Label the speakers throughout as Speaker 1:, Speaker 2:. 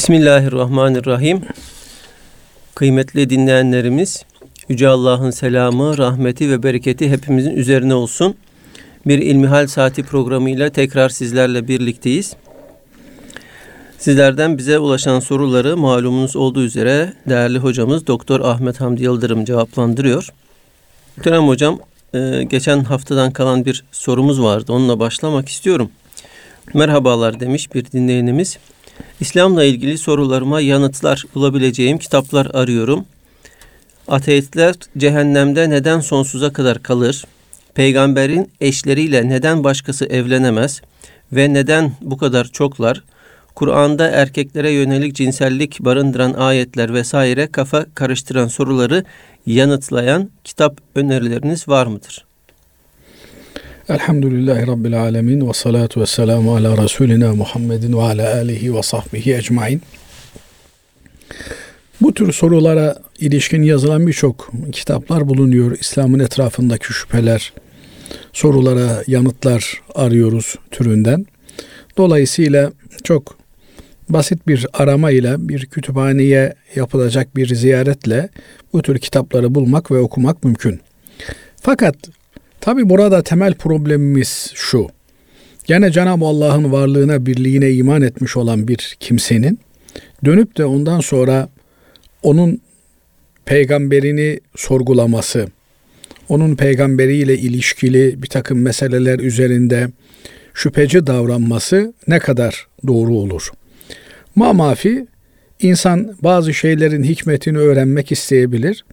Speaker 1: Bismillahirrahmanirrahim. Kıymetli dinleyenlerimiz, Yüce Allah'ın selamı, rahmeti ve bereketi hepimizin üzerine olsun. Bir İlmihal Saati programıyla tekrar sizlerle birlikteyiz. Sizlerden bize ulaşan soruları malumunuz olduğu üzere değerli hocamız Doktor Ahmet Hamdi Yıldırım cevaplandırıyor. Muhterem hocam, e, geçen haftadan kalan bir sorumuz vardı. Onunla başlamak istiyorum. Merhabalar demiş bir dinleyenimiz. İslam'la ilgili sorularıma yanıtlar bulabileceğim kitaplar arıyorum. Ateistler cehennemde neden sonsuza kadar kalır? Peygamberin eşleriyle neden başkası evlenemez? Ve neden bu kadar çoklar? Kur'an'da erkeklere yönelik cinsellik barındıran ayetler vesaire kafa karıştıran soruları yanıtlayan kitap önerileriniz var mıdır?
Speaker 2: Elhamdülillahi Rabbil Alemin ve salatu ve selamu ala Resulina Muhammedin ve ala alihi ve sahbihi ecmain. Bu tür sorulara ilişkin yazılan birçok kitaplar bulunuyor. İslam'ın etrafındaki şüpheler, sorulara yanıtlar arıyoruz türünden. Dolayısıyla çok basit bir arama ile bir kütüphaneye yapılacak bir ziyaretle bu tür kitapları bulmak ve okumak mümkün. Fakat tabi burada temel problemimiz şu. Gene Cenab-ı Allah'ın varlığına, birliğine iman etmiş olan bir kimsenin dönüp de ondan sonra onun peygamberini sorgulaması, onun peygamberiyle ilişkili bir takım meseleler üzerinde şüpheci davranması ne kadar doğru olur? Ma mafi insan bazı şeylerin hikmetini öğrenmek isteyebilir.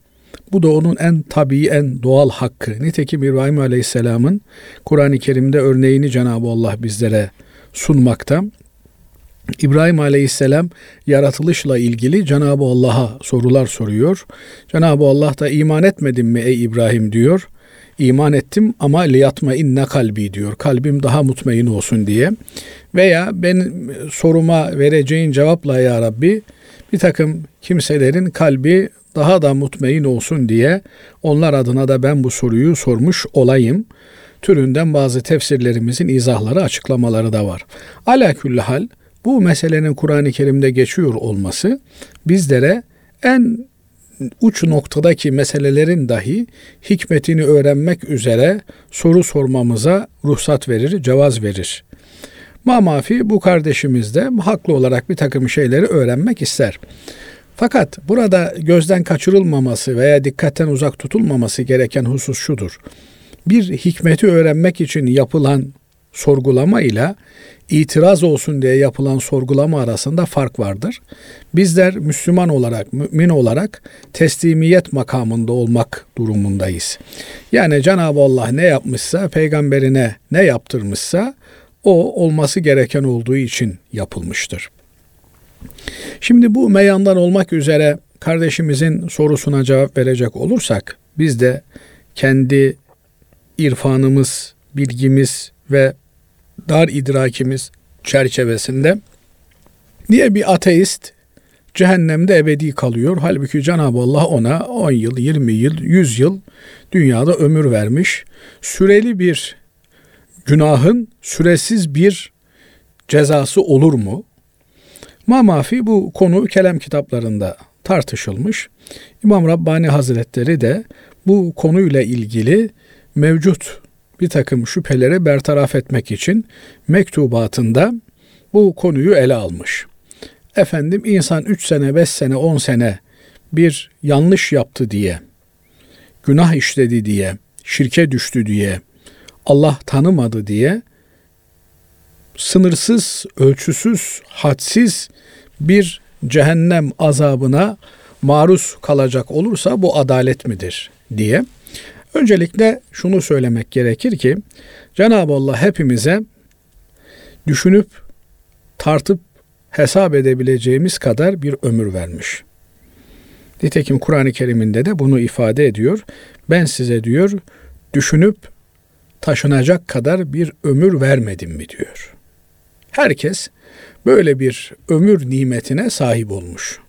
Speaker 2: Bu da onun en tabii, en doğal hakkı. Nitekim İbrahim Aleyhisselam'ın Kur'an-ı Kerim'de örneğini Cenab-ı Allah bizlere sunmakta. İbrahim Aleyhisselam yaratılışla ilgili Cenab-ı Allah'a sorular soruyor. Cenab-ı Allah da iman etmedin mi ey İbrahim diyor. İman ettim ama liyatma inne kalbi diyor. Kalbim daha mutmain olsun diye. Veya ben soruma vereceğin cevapla ya Rabbi bir takım kimselerin kalbi daha da mutmain olsun diye onlar adına da ben bu soruyu sormuş olayım. Türünden bazı tefsirlerimizin izahları, açıklamaları da var. Ala hal bu meselenin Kur'an-ı Kerim'de geçiyor olması bizlere en uç noktadaki meselelerin dahi hikmetini öğrenmek üzere soru sormamıza ruhsat verir, cevaz verir. Mamafi bu kardeşimiz de haklı olarak bir takım şeyleri öğrenmek ister. Fakat burada gözden kaçırılmaması veya dikkatten uzak tutulmaması gereken husus şudur. Bir hikmeti öğrenmek için yapılan sorgulama ile itiraz olsun diye yapılan sorgulama arasında fark vardır. Bizler Müslüman olarak, mümin olarak teslimiyet makamında olmak durumundayız. Yani Cenab-ı Allah ne yapmışsa, peygamberine ne yaptırmışsa o olması gereken olduğu için yapılmıştır. Şimdi bu meyandan olmak üzere kardeşimizin sorusuna cevap verecek olursak biz de kendi irfanımız, bilgimiz ve dar idrakimiz çerçevesinde niye bir ateist cehennemde ebedi kalıyor? Halbuki Cenab-ı Allah ona 10 yıl, 20 yıl, 100 yıl dünyada ömür vermiş. Süreli bir günahın süresiz bir cezası olur mu? Mamafi bu konu kelam kitaplarında tartışılmış. İmam Rabbani Hazretleri de bu konuyla ilgili mevcut bir takım şüpheleri bertaraf etmek için mektubatında bu konuyu ele almış. Efendim insan 3 sene, 5 sene, 10 sene bir yanlış yaptı diye, günah işledi diye, şirke düştü diye, Allah tanımadı diye sınırsız, ölçüsüz, hadsiz bir cehennem azabına maruz kalacak olursa bu adalet midir diye Öncelikle şunu söylemek gerekir ki Cenab-ı Allah hepimize düşünüp tartıp hesap edebileceğimiz kadar bir ömür vermiş. Nitekim Kur'an-ı Kerim'inde de bunu ifade ediyor. Ben size diyor düşünüp taşınacak kadar bir ömür vermedim mi diyor. Herkes böyle bir ömür nimetine sahip olmuş.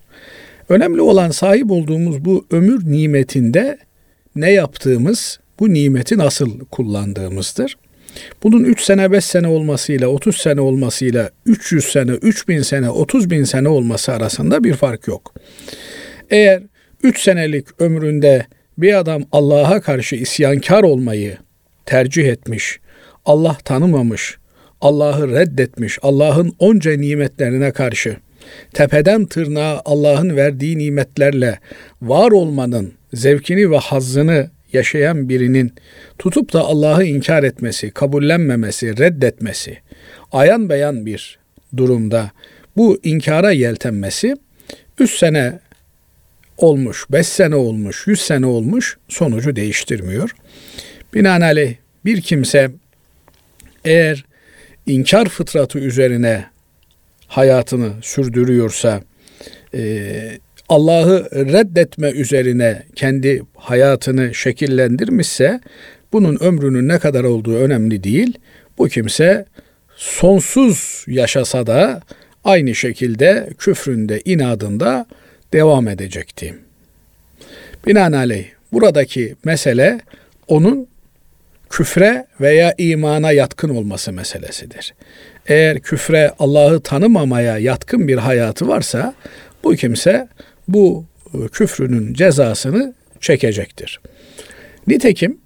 Speaker 2: Önemli olan sahip olduğumuz bu ömür nimetinde ne yaptığımız, bu nimeti nasıl kullandığımızdır. Bunun 3 sene 5 sene olmasıyla 30 sene olmasıyla 300 sene 3000 sene 30 bin sene olması arasında bir fark yok. Eğer 3 senelik ömründe bir adam Allah'a karşı isyankar olmayı tercih etmiş, Allah tanımamış, Allah'ı reddetmiş, Allah'ın onca nimetlerine karşı tepeden tırnağa Allah'ın verdiği nimetlerle var olmanın zevkini ve hazzını yaşayan birinin tutup da Allah'ı inkar etmesi, kabullenmemesi, reddetmesi, ayan beyan bir durumda bu inkara yeltenmesi 3 sene olmuş, 5 sene olmuş, 100 sene olmuş sonucu değiştirmiyor. Binaenaleyh bir kimse eğer inkar fıtratı üzerine hayatını sürdürüyorsa, e, Allah'ı reddetme üzerine kendi hayatını şekillendirmişse, bunun ömrünün ne kadar olduğu önemli değil. Bu kimse sonsuz yaşasa da aynı şekilde küfründe, inadında devam edecekti. Binaenaleyh buradaki mesele onun küfre veya imana yatkın olması meselesidir. Eğer küfre Allah'ı tanımamaya yatkın bir hayatı varsa bu kimse bu e, küfrünün cezasını çekecektir. Nitekim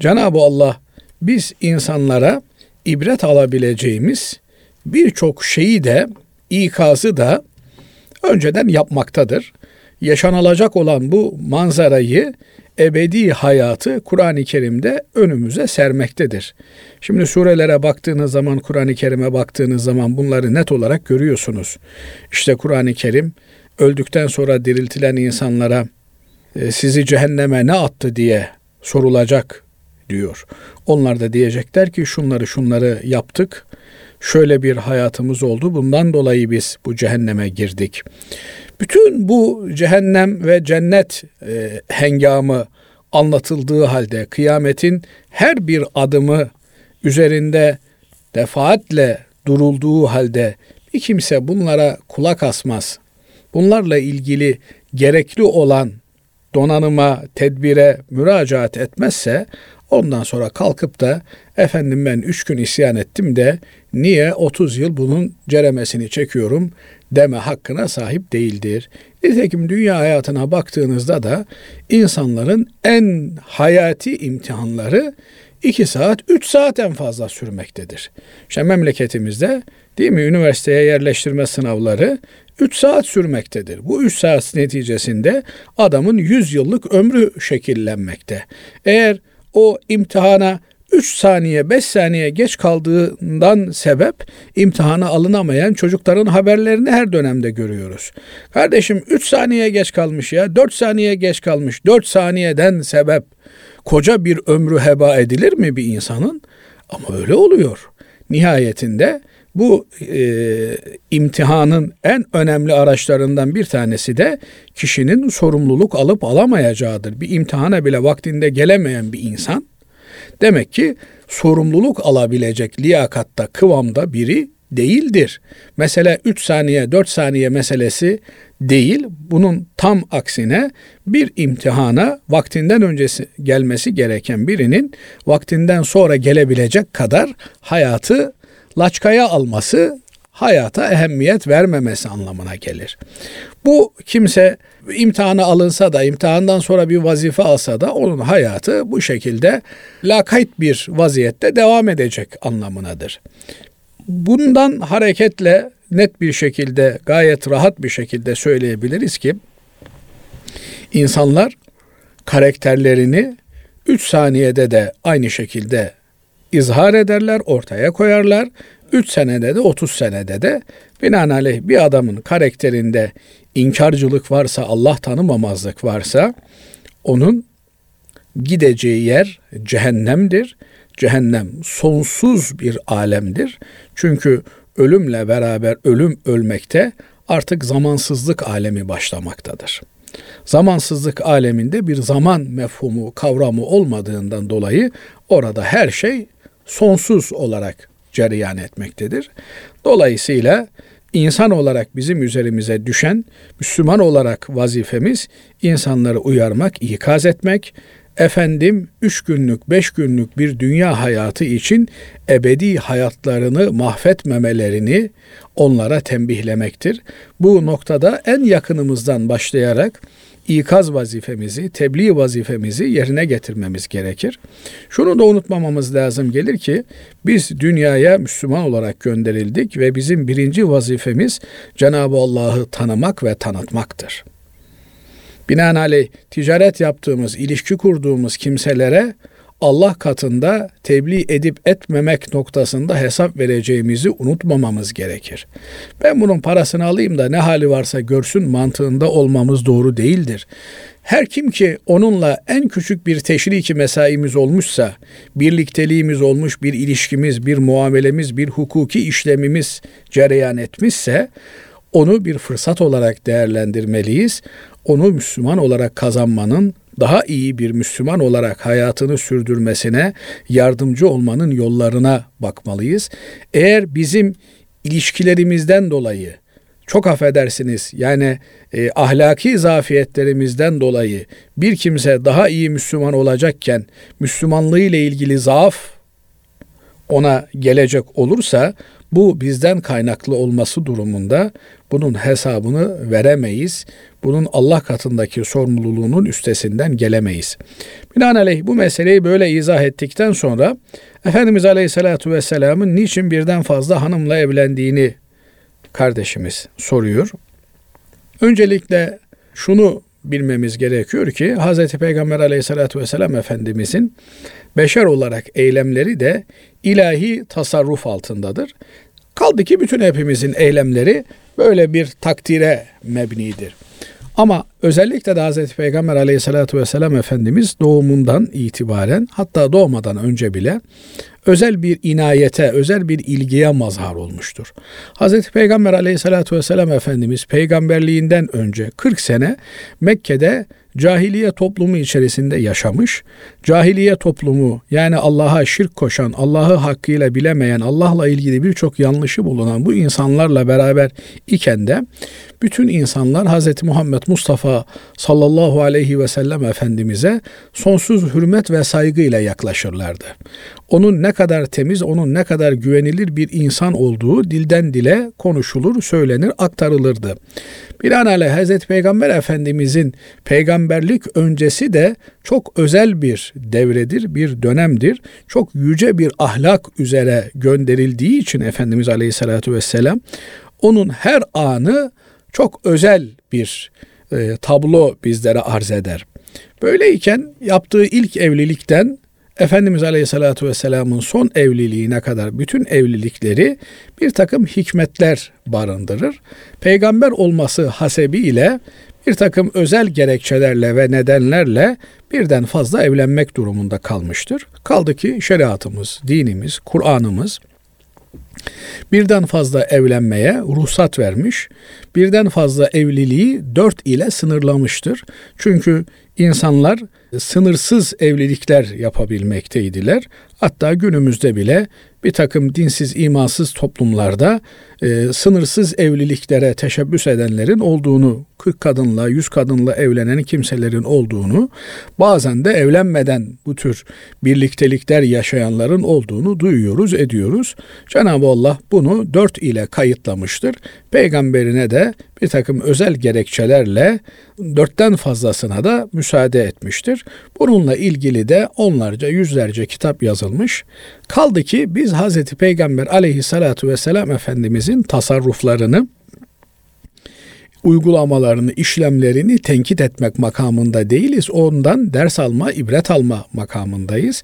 Speaker 2: Cenab-ı Allah biz insanlara ibret alabileceğimiz birçok şeyi de ikazı da önceden yapmaktadır. Yaşanılacak olan bu manzarayı ebedi hayatı Kur'an-ı Kerim'de önümüze sermektedir. Şimdi surelere baktığınız zaman, Kur'an-ı Kerim'e baktığınız zaman bunları net olarak görüyorsunuz. İşte Kur'an-ı Kerim öldükten sonra diriltilen insanlara e, sizi cehenneme ne attı diye sorulacak diyor. Onlar da diyecekler ki şunları şunları yaptık. Şöyle bir hayatımız oldu. Bundan dolayı biz bu cehenneme girdik. Bütün bu cehennem ve cennet e, hengamı anlatıldığı halde kıyametin her bir adımı üzerinde defaatle durulduğu halde bir kimse bunlara kulak asmaz. Bunlarla ilgili gerekli olan donanıma, tedbire müracaat etmezse ondan sonra kalkıp da efendim ben üç gün isyan ettim de niye 30 yıl bunun ceremesini çekiyorum deme hakkına sahip değildir. Nitekim dünya hayatına baktığınızda da insanların en hayati imtihanları 2 saat, 3 saat en fazla sürmektedir. İşte memleketimizde değil mi üniversiteye yerleştirme sınavları 3 saat sürmektedir. Bu 3 saat neticesinde adamın 100 yıllık ömrü şekillenmekte. Eğer o imtihana 3 saniye 5 saniye geç kaldığından sebep imtihana alınamayan çocukların haberlerini her dönemde görüyoruz. Kardeşim 3 saniye geç kalmış ya 4 saniye geç kalmış 4 saniyeden sebep koca bir ömrü heba edilir mi bir insanın? Ama öyle oluyor. Nihayetinde bu e, imtihanın en önemli araçlarından bir tanesi de kişinin sorumluluk alıp alamayacağıdır. Bir imtihana bile vaktinde gelemeyen bir insan demek ki sorumluluk alabilecek liyakatta, kıvamda biri değildir. Mesela 3 saniye, 4 saniye meselesi değil. Bunun tam aksine bir imtihana vaktinden öncesi gelmesi gereken birinin vaktinden sonra gelebilecek kadar hayatı laçkaya alması hayata ehemmiyet vermemesi anlamına gelir. Bu kimse imtihana alınsa da imtihandan sonra bir vazife alsa da onun hayatı bu şekilde lakayt bir vaziyette devam edecek anlamınadır. Bundan hareketle net bir şekilde gayet rahat bir şekilde söyleyebiliriz ki insanlar karakterlerini 3 saniyede de aynı şekilde izhar ederler, ortaya koyarlar. 3 senede de 30 senede de binaenaleyh bir adamın karakterinde inkarcılık varsa, Allah tanımamazlık varsa onun gideceği yer cehennemdir. Cehennem sonsuz bir alemdir. Çünkü ölümle beraber ölüm ölmekte artık zamansızlık alemi başlamaktadır. Zamansızlık aleminde bir zaman mefhumu, kavramı olmadığından dolayı orada her şey sonsuz olarak cereyan etmektedir. Dolayısıyla insan olarak bizim üzerimize düşen Müslüman olarak vazifemiz insanları uyarmak, ikaz etmek, efendim üç günlük, beş günlük bir dünya hayatı için ebedi hayatlarını mahvetmemelerini onlara tembihlemektir. Bu noktada en yakınımızdan başlayarak ikaz vazifemizi, tebliğ vazifemizi yerine getirmemiz gerekir. Şunu da unutmamamız lazım gelir ki biz dünyaya Müslüman olarak gönderildik ve bizim birinci vazifemiz Cenab-ı Allah'ı tanımak ve tanıtmaktır. Binaenaleyh ticaret yaptığımız, ilişki kurduğumuz kimselere Allah katında tebliğ edip etmemek noktasında hesap vereceğimizi unutmamamız gerekir. Ben bunun parasını alayım da ne hali varsa görsün mantığında olmamız doğru değildir. Her kim ki onunla en küçük bir teşriki mesaimiz olmuşsa, birlikteliğimiz olmuş bir ilişkimiz, bir muamelemiz, bir hukuki işlemimiz cereyan etmişse, onu bir fırsat olarak değerlendirmeliyiz. Onu Müslüman olarak kazanmanın daha iyi bir Müslüman olarak hayatını sürdürmesine yardımcı olmanın yollarına bakmalıyız. Eğer bizim ilişkilerimizden dolayı çok affedersiniz yani e, ahlaki zafiyetlerimizden dolayı bir kimse daha iyi Müslüman olacakken Müslümanlığı ile ilgili zaaf ona gelecek olursa bu bizden kaynaklı olması durumunda bunun hesabını veremeyiz. Bunun Allah katındaki sorumluluğunun üstesinden gelemeyiz. Binaenaleyh bu meseleyi böyle izah ettikten sonra Efendimiz Aleyhisselatü Vesselam'ın niçin birden fazla hanımla evlendiğini kardeşimiz soruyor. Öncelikle şunu bilmemiz gerekiyor ki Hz. Peygamber Aleyhisselatü Vesselam Efendimizin beşer olarak eylemleri de ilahi tasarruf altındadır. Kaldı ki bütün hepimizin eylemleri böyle bir takdire mebnidir. Ama özellikle de Hz. Peygamber aleyhissalatü vesselam Efendimiz doğumundan itibaren hatta doğmadan önce bile özel bir inayete, özel bir ilgiye mazhar olmuştur. Hz. Peygamber aleyhissalatü vesselam Efendimiz peygamberliğinden önce 40 sene Mekke'de cahiliye toplumu içerisinde yaşamış. Cahiliye toplumu yani Allah'a şirk koşan, Allah'ı hakkıyla bilemeyen, Allah'la ilgili birçok yanlışı bulunan bu insanlarla beraber iken de bütün insanlar Hz. Muhammed Mustafa sallallahu aleyhi ve sellem Efendimiz'e sonsuz hürmet ve saygıyla yaklaşırlardı. Onun ne kadar temiz, onun ne kadar güvenilir bir insan olduğu dilden dile konuşulur, söylenir, aktarılırdı. Binaenaleyh Hz. Peygamber Efendimizin peygamberlik öncesi de çok özel bir devredir, bir dönemdir. Çok yüce bir ahlak üzere gönderildiği için Efendimiz Aleyhisselatü Vesselam onun her anı çok özel bir e, tablo bizlere arz eder. Böyleyken yaptığı ilk evlilikten Efendimiz Aleyhisselatü Vesselam'ın son evliliğine kadar bütün evlilikleri bir takım hikmetler barındırır. Peygamber olması hasebiyle bir takım özel gerekçelerle ve nedenlerle birden fazla evlenmek durumunda kalmıştır. Kaldı ki şeriatımız, dinimiz, Kur'an'ımız birden fazla evlenmeye ruhsat vermiş, birden fazla evliliği dört ile sınırlamıştır. Çünkü insanlar sınırsız evlilikler yapabilmekteydiler. Hatta günümüzde bile bir takım dinsiz, imansız toplumlarda e, sınırsız evliliklere teşebbüs edenlerin olduğunu, 40 kadınla, 100 kadınla evlenen kimselerin olduğunu, bazen de evlenmeden bu tür birliktelikler yaşayanların olduğunu duyuyoruz, ediyoruz. Cenab-ı Allah bunu dört ile kayıtlamıştır. Peygamberine de bir takım özel gerekçelerle dörtten fazlasına da müsaade etmiştir. Bununla ilgili de onlarca, yüzlerce kitap yazılmış. Kaldı ki biz Hazreti Peygamber aleyhissalatu vesselam Efendimizin tasarruflarını uygulamalarını, işlemlerini tenkit etmek makamında değiliz. Ondan ders alma, ibret alma makamındayız.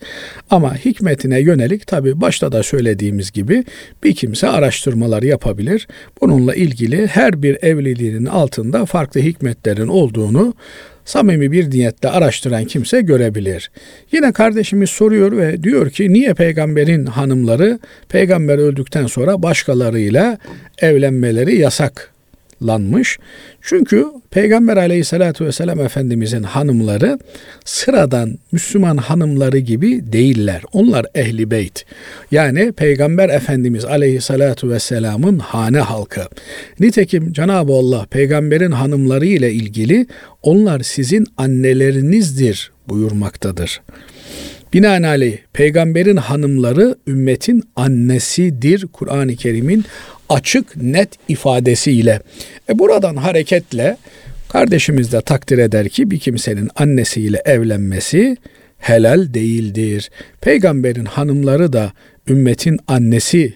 Speaker 2: Ama hikmetine yönelik tabi başta da söylediğimiz gibi bir kimse araştırmalar yapabilir. Bununla ilgili her bir evliliğinin altında farklı hikmetlerin olduğunu samimi bir niyetle araştıran kimse görebilir. Yine kardeşimiz soruyor ve diyor ki niye peygamberin hanımları peygamber öldükten sonra başkalarıyla evlenmeleri yasak lanmış. Çünkü Peygamber aleyhissalatü vesselam Efendimizin hanımları sıradan Müslüman hanımları gibi değiller. Onlar ehli beyt. Yani Peygamber Efendimiz aleyhissalatü vesselamın hane halkı. Nitekim Cenab-ı Allah peygamberin hanımları ile ilgili onlar sizin annelerinizdir buyurmaktadır. Binaenaleyh peygamberin hanımları ümmetin annesidir Kur'an-ı Kerim'in açık net ifadesiyle. E buradan hareketle kardeşimiz de takdir eder ki bir kimsenin annesiyle evlenmesi helal değildir. Peygamberin hanımları da ümmetin annesi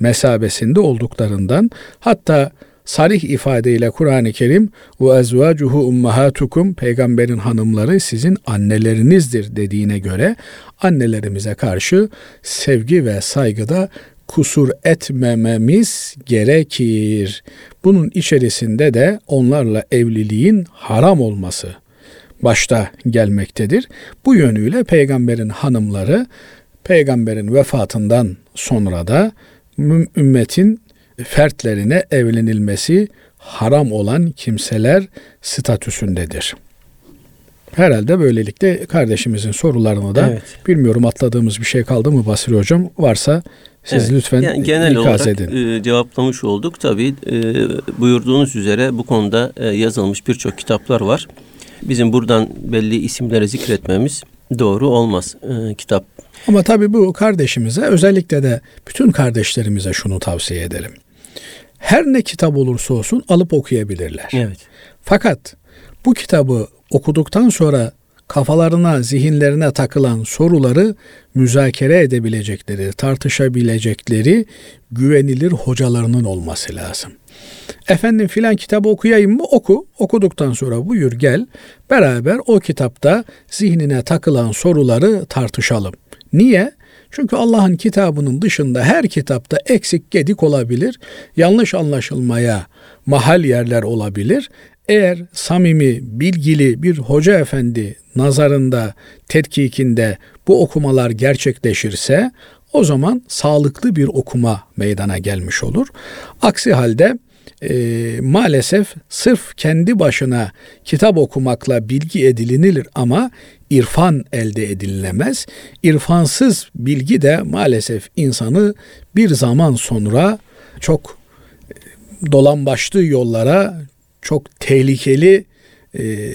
Speaker 2: mesabesinde olduklarından hatta sarih ifadeyle Kur'an-ı Kerim ve ezvacuhu ummahatukum peygamberin hanımları sizin annelerinizdir dediğine göre annelerimize karşı sevgi ve saygıda kusur etmememiz gerekir. Bunun içerisinde de onlarla evliliğin haram olması başta gelmektedir. Bu yönüyle peygamberin hanımları peygamberin vefatından sonra da ümmetin fertlerine evlenilmesi haram olan kimseler statüsündedir. Herhalde böylelikle kardeşimizin sorularını da evet. bilmiyorum atladığımız bir şey kaldı mı Basri Hocam? Varsa siz evet. lütfen yani
Speaker 1: genel
Speaker 2: ikaz
Speaker 1: olarak
Speaker 2: edin.
Speaker 1: E, cevaplamış olduk. Tabii e, buyurduğunuz üzere bu konuda e, yazılmış birçok kitaplar var. Bizim buradan belli isimleri zikretmemiz doğru olmaz e, kitap.
Speaker 2: Ama tabii bu kardeşimize özellikle de bütün kardeşlerimize şunu tavsiye ederim her ne kitap olursa olsun alıp okuyabilirler.
Speaker 1: Evet.
Speaker 2: Fakat bu kitabı okuduktan sonra kafalarına, zihinlerine takılan soruları müzakere edebilecekleri, tartışabilecekleri güvenilir hocalarının olması lazım. Efendim filan kitabı okuyayım mı? Oku. Okuduktan sonra buyur gel. Beraber o kitapta zihnine takılan soruları tartışalım. Niye? Çünkü Allah'ın kitabının dışında her kitapta eksik gedik olabilir, yanlış anlaşılmaya mahal yerler olabilir. Eğer samimi, bilgili bir hoca efendi nazarında, tetkikinde bu okumalar gerçekleşirse o zaman sağlıklı bir okuma meydana gelmiş olur. Aksi halde e, maalesef sırf kendi başına kitap okumakla bilgi edinilir ama irfan elde edilemez. İrfansız bilgi de maalesef insanı bir zaman sonra çok e, dolambaçlı yollara, çok tehlikeli e,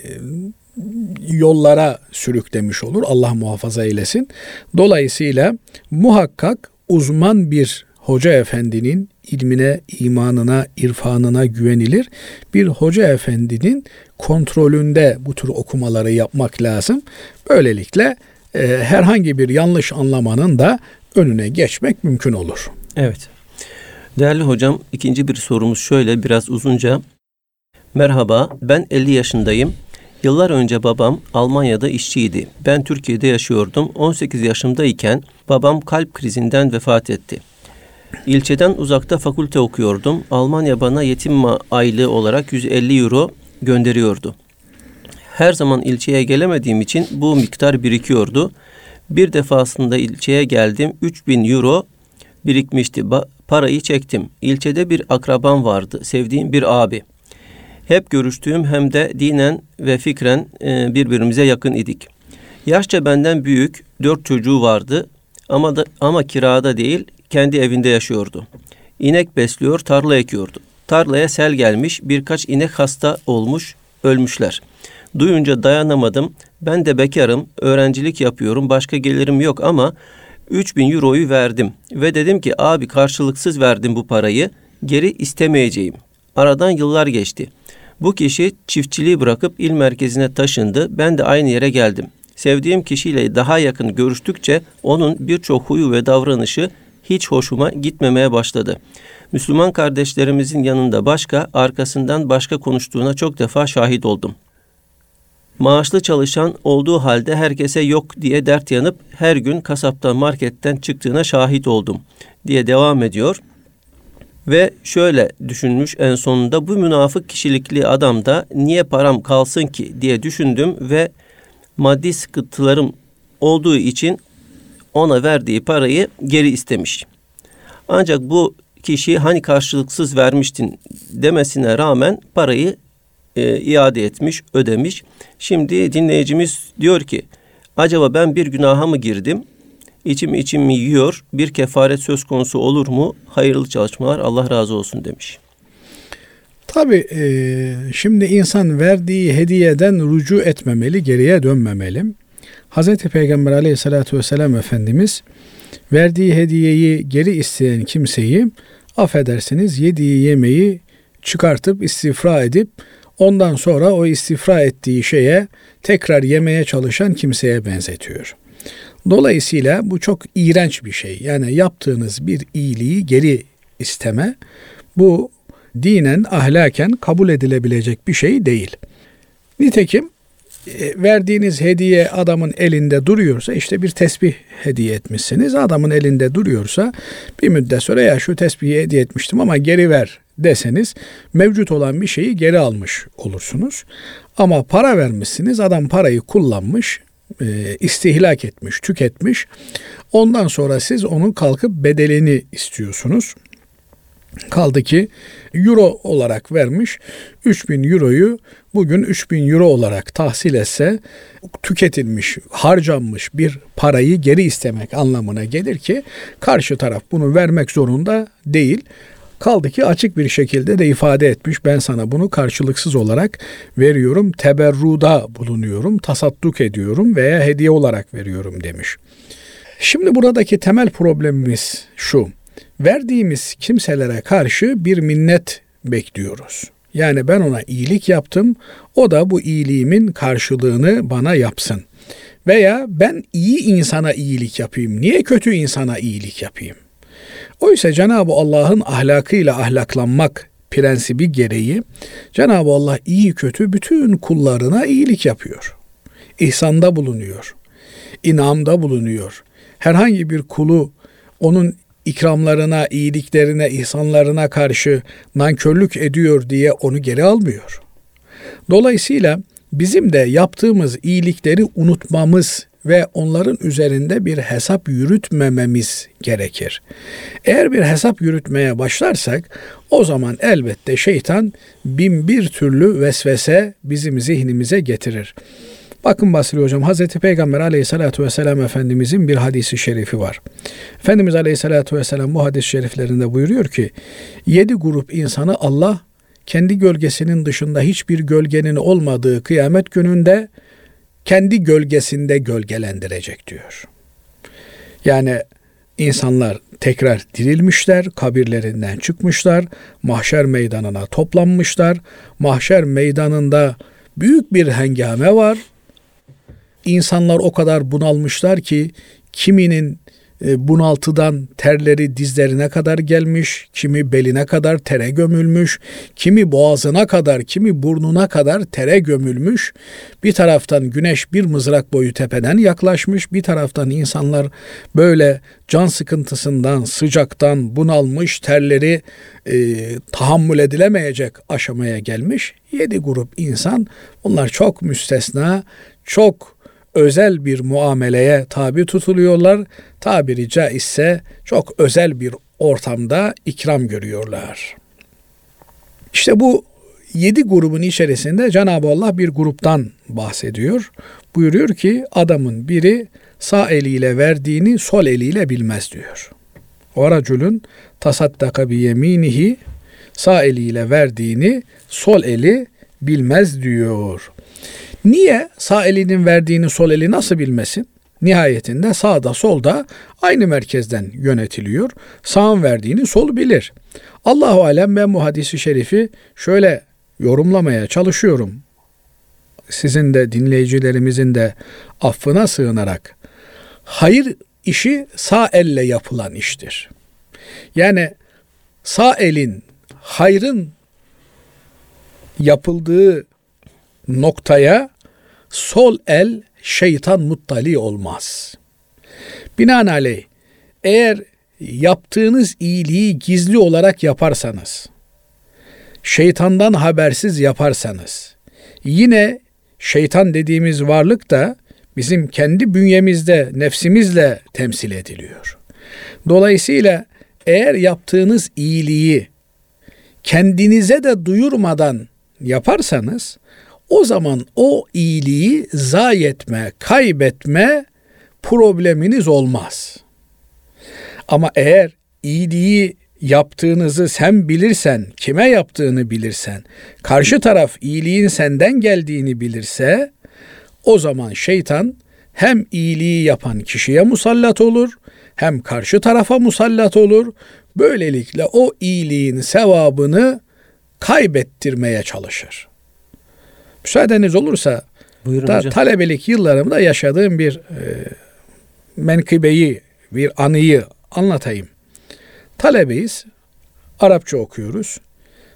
Speaker 2: yollara sürüklemiş olur. Allah muhafaza eylesin. Dolayısıyla muhakkak uzman bir hoca efendinin ilmine, imanına, irfanına güvenilir. Bir hoca efendinin kontrolünde bu tür okumaları yapmak lazım. Böylelikle e, herhangi bir yanlış anlamanın da önüne geçmek mümkün olur.
Speaker 1: Evet. Değerli hocam ikinci bir sorumuz şöyle biraz uzunca. Merhaba ben 50 yaşındayım. Yıllar önce babam Almanya'da işçiydi. Ben Türkiye'de yaşıyordum. 18 yaşımdayken babam kalp krizinden vefat etti. İlçeden uzakta fakülte okuyordum. Almanya bana yetim aylığı olarak 150 euro gönderiyordu. Her zaman ilçeye gelemediğim için bu miktar birikiyordu. Bir defasında ilçeye geldim. 3000 euro birikmişti. Parayı çektim. İlçede bir akrabam vardı. Sevdiğim bir abi. Hep görüştüğüm hem de dinen ve fikren e, birbirimize yakın idik. Yaşça benden büyük dört çocuğu vardı ama da ama kirada değil kendi evinde yaşıyordu. İnek besliyor, tarla ekiyordu. Tarlaya sel gelmiş, birkaç inek hasta olmuş, ölmüşler. Duyunca dayanamadım. Ben de bekarım, öğrencilik yapıyorum, başka gelirim yok ama 3000 euroyu verdim. Ve dedim ki abi karşılıksız verdim bu parayı, geri istemeyeceğim. Aradan yıllar geçti. Bu kişi çiftçiliği bırakıp il merkezine taşındı. Ben de aynı yere geldim. Sevdiğim kişiyle daha yakın görüştükçe onun birçok huyu ve davranışı hiç hoşuma gitmemeye başladı. Müslüman kardeşlerimizin yanında başka, arkasından başka konuştuğuna çok defa şahit oldum. Maaşlı çalışan olduğu halde herkese yok diye dert yanıp her gün kasaptan marketten çıktığına şahit oldum diye devam ediyor. Ve şöyle düşünmüş en sonunda bu münafık kişilikli adam da niye param kalsın ki diye düşündüm ve maddi sıkıntılarım olduğu için ona verdiği parayı geri istemiş. Ancak bu kişi hani karşılıksız vermiştin demesine rağmen parayı e, iade etmiş, ödemiş. Şimdi dinleyicimiz diyor ki acaba ben bir günaha mı girdim? İçim içim mi yiyor? Bir kefaret söz konusu olur mu? Hayırlı çalışmalar Allah razı olsun demiş.
Speaker 2: Tabi e, şimdi insan verdiği hediyeden rücu etmemeli, geriye dönmemeli. Hz. Peygamber aleyhissalatü vesselam Efendimiz verdiği hediyeyi geri isteyen kimseyi affedersiniz yediği yemeği çıkartıp istifra edip ondan sonra o istifra ettiği şeye tekrar yemeye çalışan kimseye benzetiyor. Dolayısıyla bu çok iğrenç bir şey. Yani yaptığınız bir iyiliği geri isteme bu dinen ahlaken kabul edilebilecek bir şey değil. Nitekim verdiğiniz hediye adamın elinde duruyorsa işte bir tesbih hediye etmişsiniz. Adamın elinde duruyorsa bir müddet sonra ya şu tesbihi hediye etmiştim ama geri ver deseniz mevcut olan bir şeyi geri almış olursunuz. Ama para vermişsiniz adam parayı kullanmış e, istihlak etmiş, tüketmiş. Ondan sonra siz onun kalkıp bedelini istiyorsunuz. Kaldı ki euro olarak vermiş 3000 euroyu bugün 3000 euro olarak tahsil etse tüketilmiş, harcanmış bir parayı geri istemek anlamına gelir ki karşı taraf bunu vermek zorunda değil. Kaldı ki açık bir şekilde de ifade etmiş ben sana bunu karşılıksız olarak veriyorum, teberruda bulunuyorum, tasadduk ediyorum veya hediye olarak veriyorum demiş. Şimdi buradaki temel problemimiz şu. Verdiğimiz kimselere karşı bir minnet bekliyoruz. Yani ben ona iyilik yaptım, o da bu iyiliğimin karşılığını bana yapsın. Veya ben iyi insana iyilik yapayım, niye kötü insana iyilik yapayım? Oysa Cenab-ı Allah'ın ahlakıyla ahlaklanmak prensibi gereği Cenab-ı Allah iyi kötü bütün kullarına iyilik yapıyor. İhsanda bulunuyor. inamda bulunuyor. Herhangi bir kulu onun ikramlarına, iyiliklerine, ihsanlarına karşı nankörlük ediyor diye onu geri almıyor. Dolayısıyla bizim de yaptığımız iyilikleri unutmamız ve onların üzerinde bir hesap yürütmememiz gerekir. Eğer bir hesap yürütmeye başlarsak o zaman elbette şeytan bin bir türlü vesvese bizim zihnimize getirir. Bakın Basri Hocam Hazreti Peygamber aleyhissalatü vesselam Efendimizin bir hadisi şerifi var. Efendimiz aleyhissalatü vesselam bu hadis şeriflerinde buyuruyor ki yedi grup insanı Allah kendi gölgesinin dışında hiçbir gölgenin olmadığı kıyamet gününde kendi gölgesinde gölgelendirecek diyor. Yani insanlar tekrar dirilmişler, kabirlerinden çıkmışlar, mahşer meydanına toplanmışlar. Mahşer meydanında büyük bir hengame var. İnsanlar o kadar bunalmışlar ki kiminin e, bunaltıdan terleri dizlerine kadar gelmiş, kimi beline kadar tere gömülmüş, kimi boğazına kadar, kimi burnuna kadar tere gömülmüş. Bir taraftan güneş bir mızrak boyu tepeden yaklaşmış, bir taraftan insanlar böyle can sıkıntısından, sıcaktan bunalmış, terleri e, tahammül edilemeyecek aşamaya gelmiş. Yedi grup insan, bunlar çok müstesna, çok özel bir muameleye tabi tutuluyorlar. Tabiri caizse çok özel bir ortamda ikram görüyorlar. İşte bu yedi grubun içerisinde Cenab-ı Allah bir gruptan bahsediyor. Buyuruyor ki adamın biri sağ eliyle verdiğini sol eliyle bilmez diyor. O racülün tasaddaka bi yeminihi sağ eliyle verdiğini sol eli bilmez diyor. Niye sağ elinin verdiğini sol eli nasıl bilmesin? Nihayetinde sağda solda aynı merkezden yönetiliyor. Sağın verdiğini sol bilir. Allahu alem ben bu hadisi şerifi şöyle yorumlamaya çalışıyorum. Sizin de dinleyicilerimizin de affına sığınarak hayır işi sağ elle yapılan iştir. Yani sağ elin hayrın yapıldığı noktaya sol el şeytan muttali olmaz. Binaenaleyh eğer yaptığınız iyiliği gizli olarak yaparsanız, şeytandan habersiz yaparsanız, yine şeytan dediğimiz varlık da bizim kendi bünyemizde, nefsimizle temsil ediliyor. Dolayısıyla eğer yaptığınız iyiliği kendinize de duyurmadan yaparsanız o zaman o iyiliği zayi etme, kaybetme probleminiz olmaz. Ama eğer iyiliği yaptığınızı sen bilirsen, kime yaptığını bilirsen, karşı taraf iyiliğin senden geldiğini bilirse o zaman şeytan hem iyiliği yapan kişiye musallat olur, hem karşı tarafa musallat olur. Böylelikle o iyiliğin sevabını kaybettirmeye çalışır. Müsaadeniz olursa
Speaker 1: Buyurun
Speaker 2: da,
Speaker 1: hocam.
Speaker 2: talebelik yıllarımda yaşadığım bir e, menkıbeyi, bir anıyı anlatayım. Talebeyiz, Arapça okuyoruz.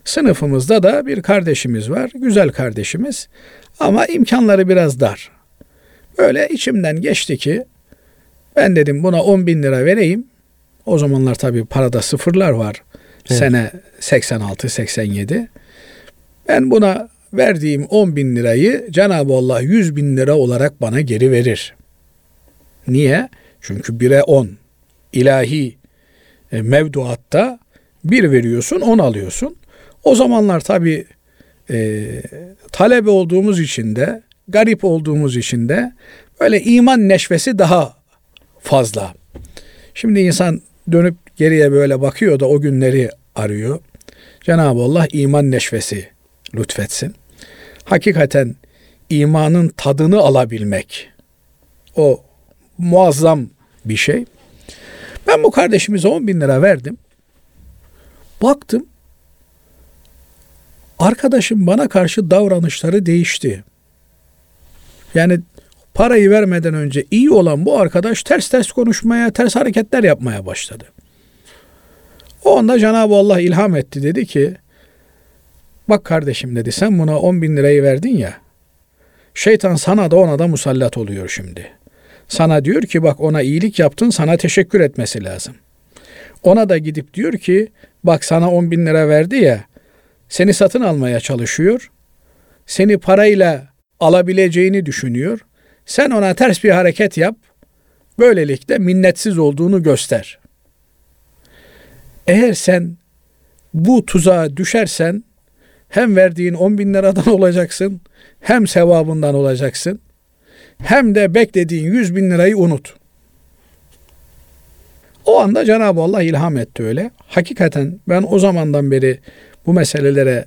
Speaker 2: Sınıfımızda da bir kardeşimiz var, güzel kardeşimiz ama imkanları biraz dar. Böyle içimden geçti ki ben dedim buna 10 bin lira vereyim. O zamanlar tabii parada sıfırlar var.
Speaker 1: Evet.
Speaker 2: Sene 86-87. Ben buna verdiğim 10 bin lirayı Cenab-ı Allah 100 bin lira olarak bana geri verir. Niye? Çünkü 1'e 10 ilahi e, mevduatta bir veriyorsun 10 alıyorsun. O zamanlar tabii e, talebe olduğumuz için de garip olduğumuz için de böyle iman neşvesi daha fazla. Şimdi insan dönüp geriye böyle bakıyor da o günleri arıyor. Cenab-ı Allah iman neşvesi lütfetsin. Hakikaten imanın tadını alabilmek o muazzam bir şey. Ben bu kardeşimize 10 bin lira verdim. Baktım arkadaşım bana karşı davranışları değişti. Yani parayı vermeden önce iyi olan bu arkadaş ters ters konuşmaya, ters hareketler yapmaya başladı. O anda Cenab-ı Allah ilham etti dedi ki bak kardeşim dedi sen buna 10 bin lirayı verdin ya şeytan sana da ona da musallat oluyor şimdi. Sana diyor ki bak ona iyilik yaptın sana teşekkür etmesi lazım. Ona da gidip diyor ki bak sana 10 bin lira verdi ya seni satın almaya çalışıyor. Seni parayla alabileceğini düşünüyor. Sen ona ters bir hareket yap. Böylelikle minnetsiz olduğunu göster. Eğer sen bu tuzağa düşersen hem verdiğin 10 bin liradan olacaksın hem sevabından olacaksın hem de beklediğin 100 bin lirayı unut. O anda Cenab-ı Allah ilham etti öyle. Hakikaten ben o zamandan beri bu meselelere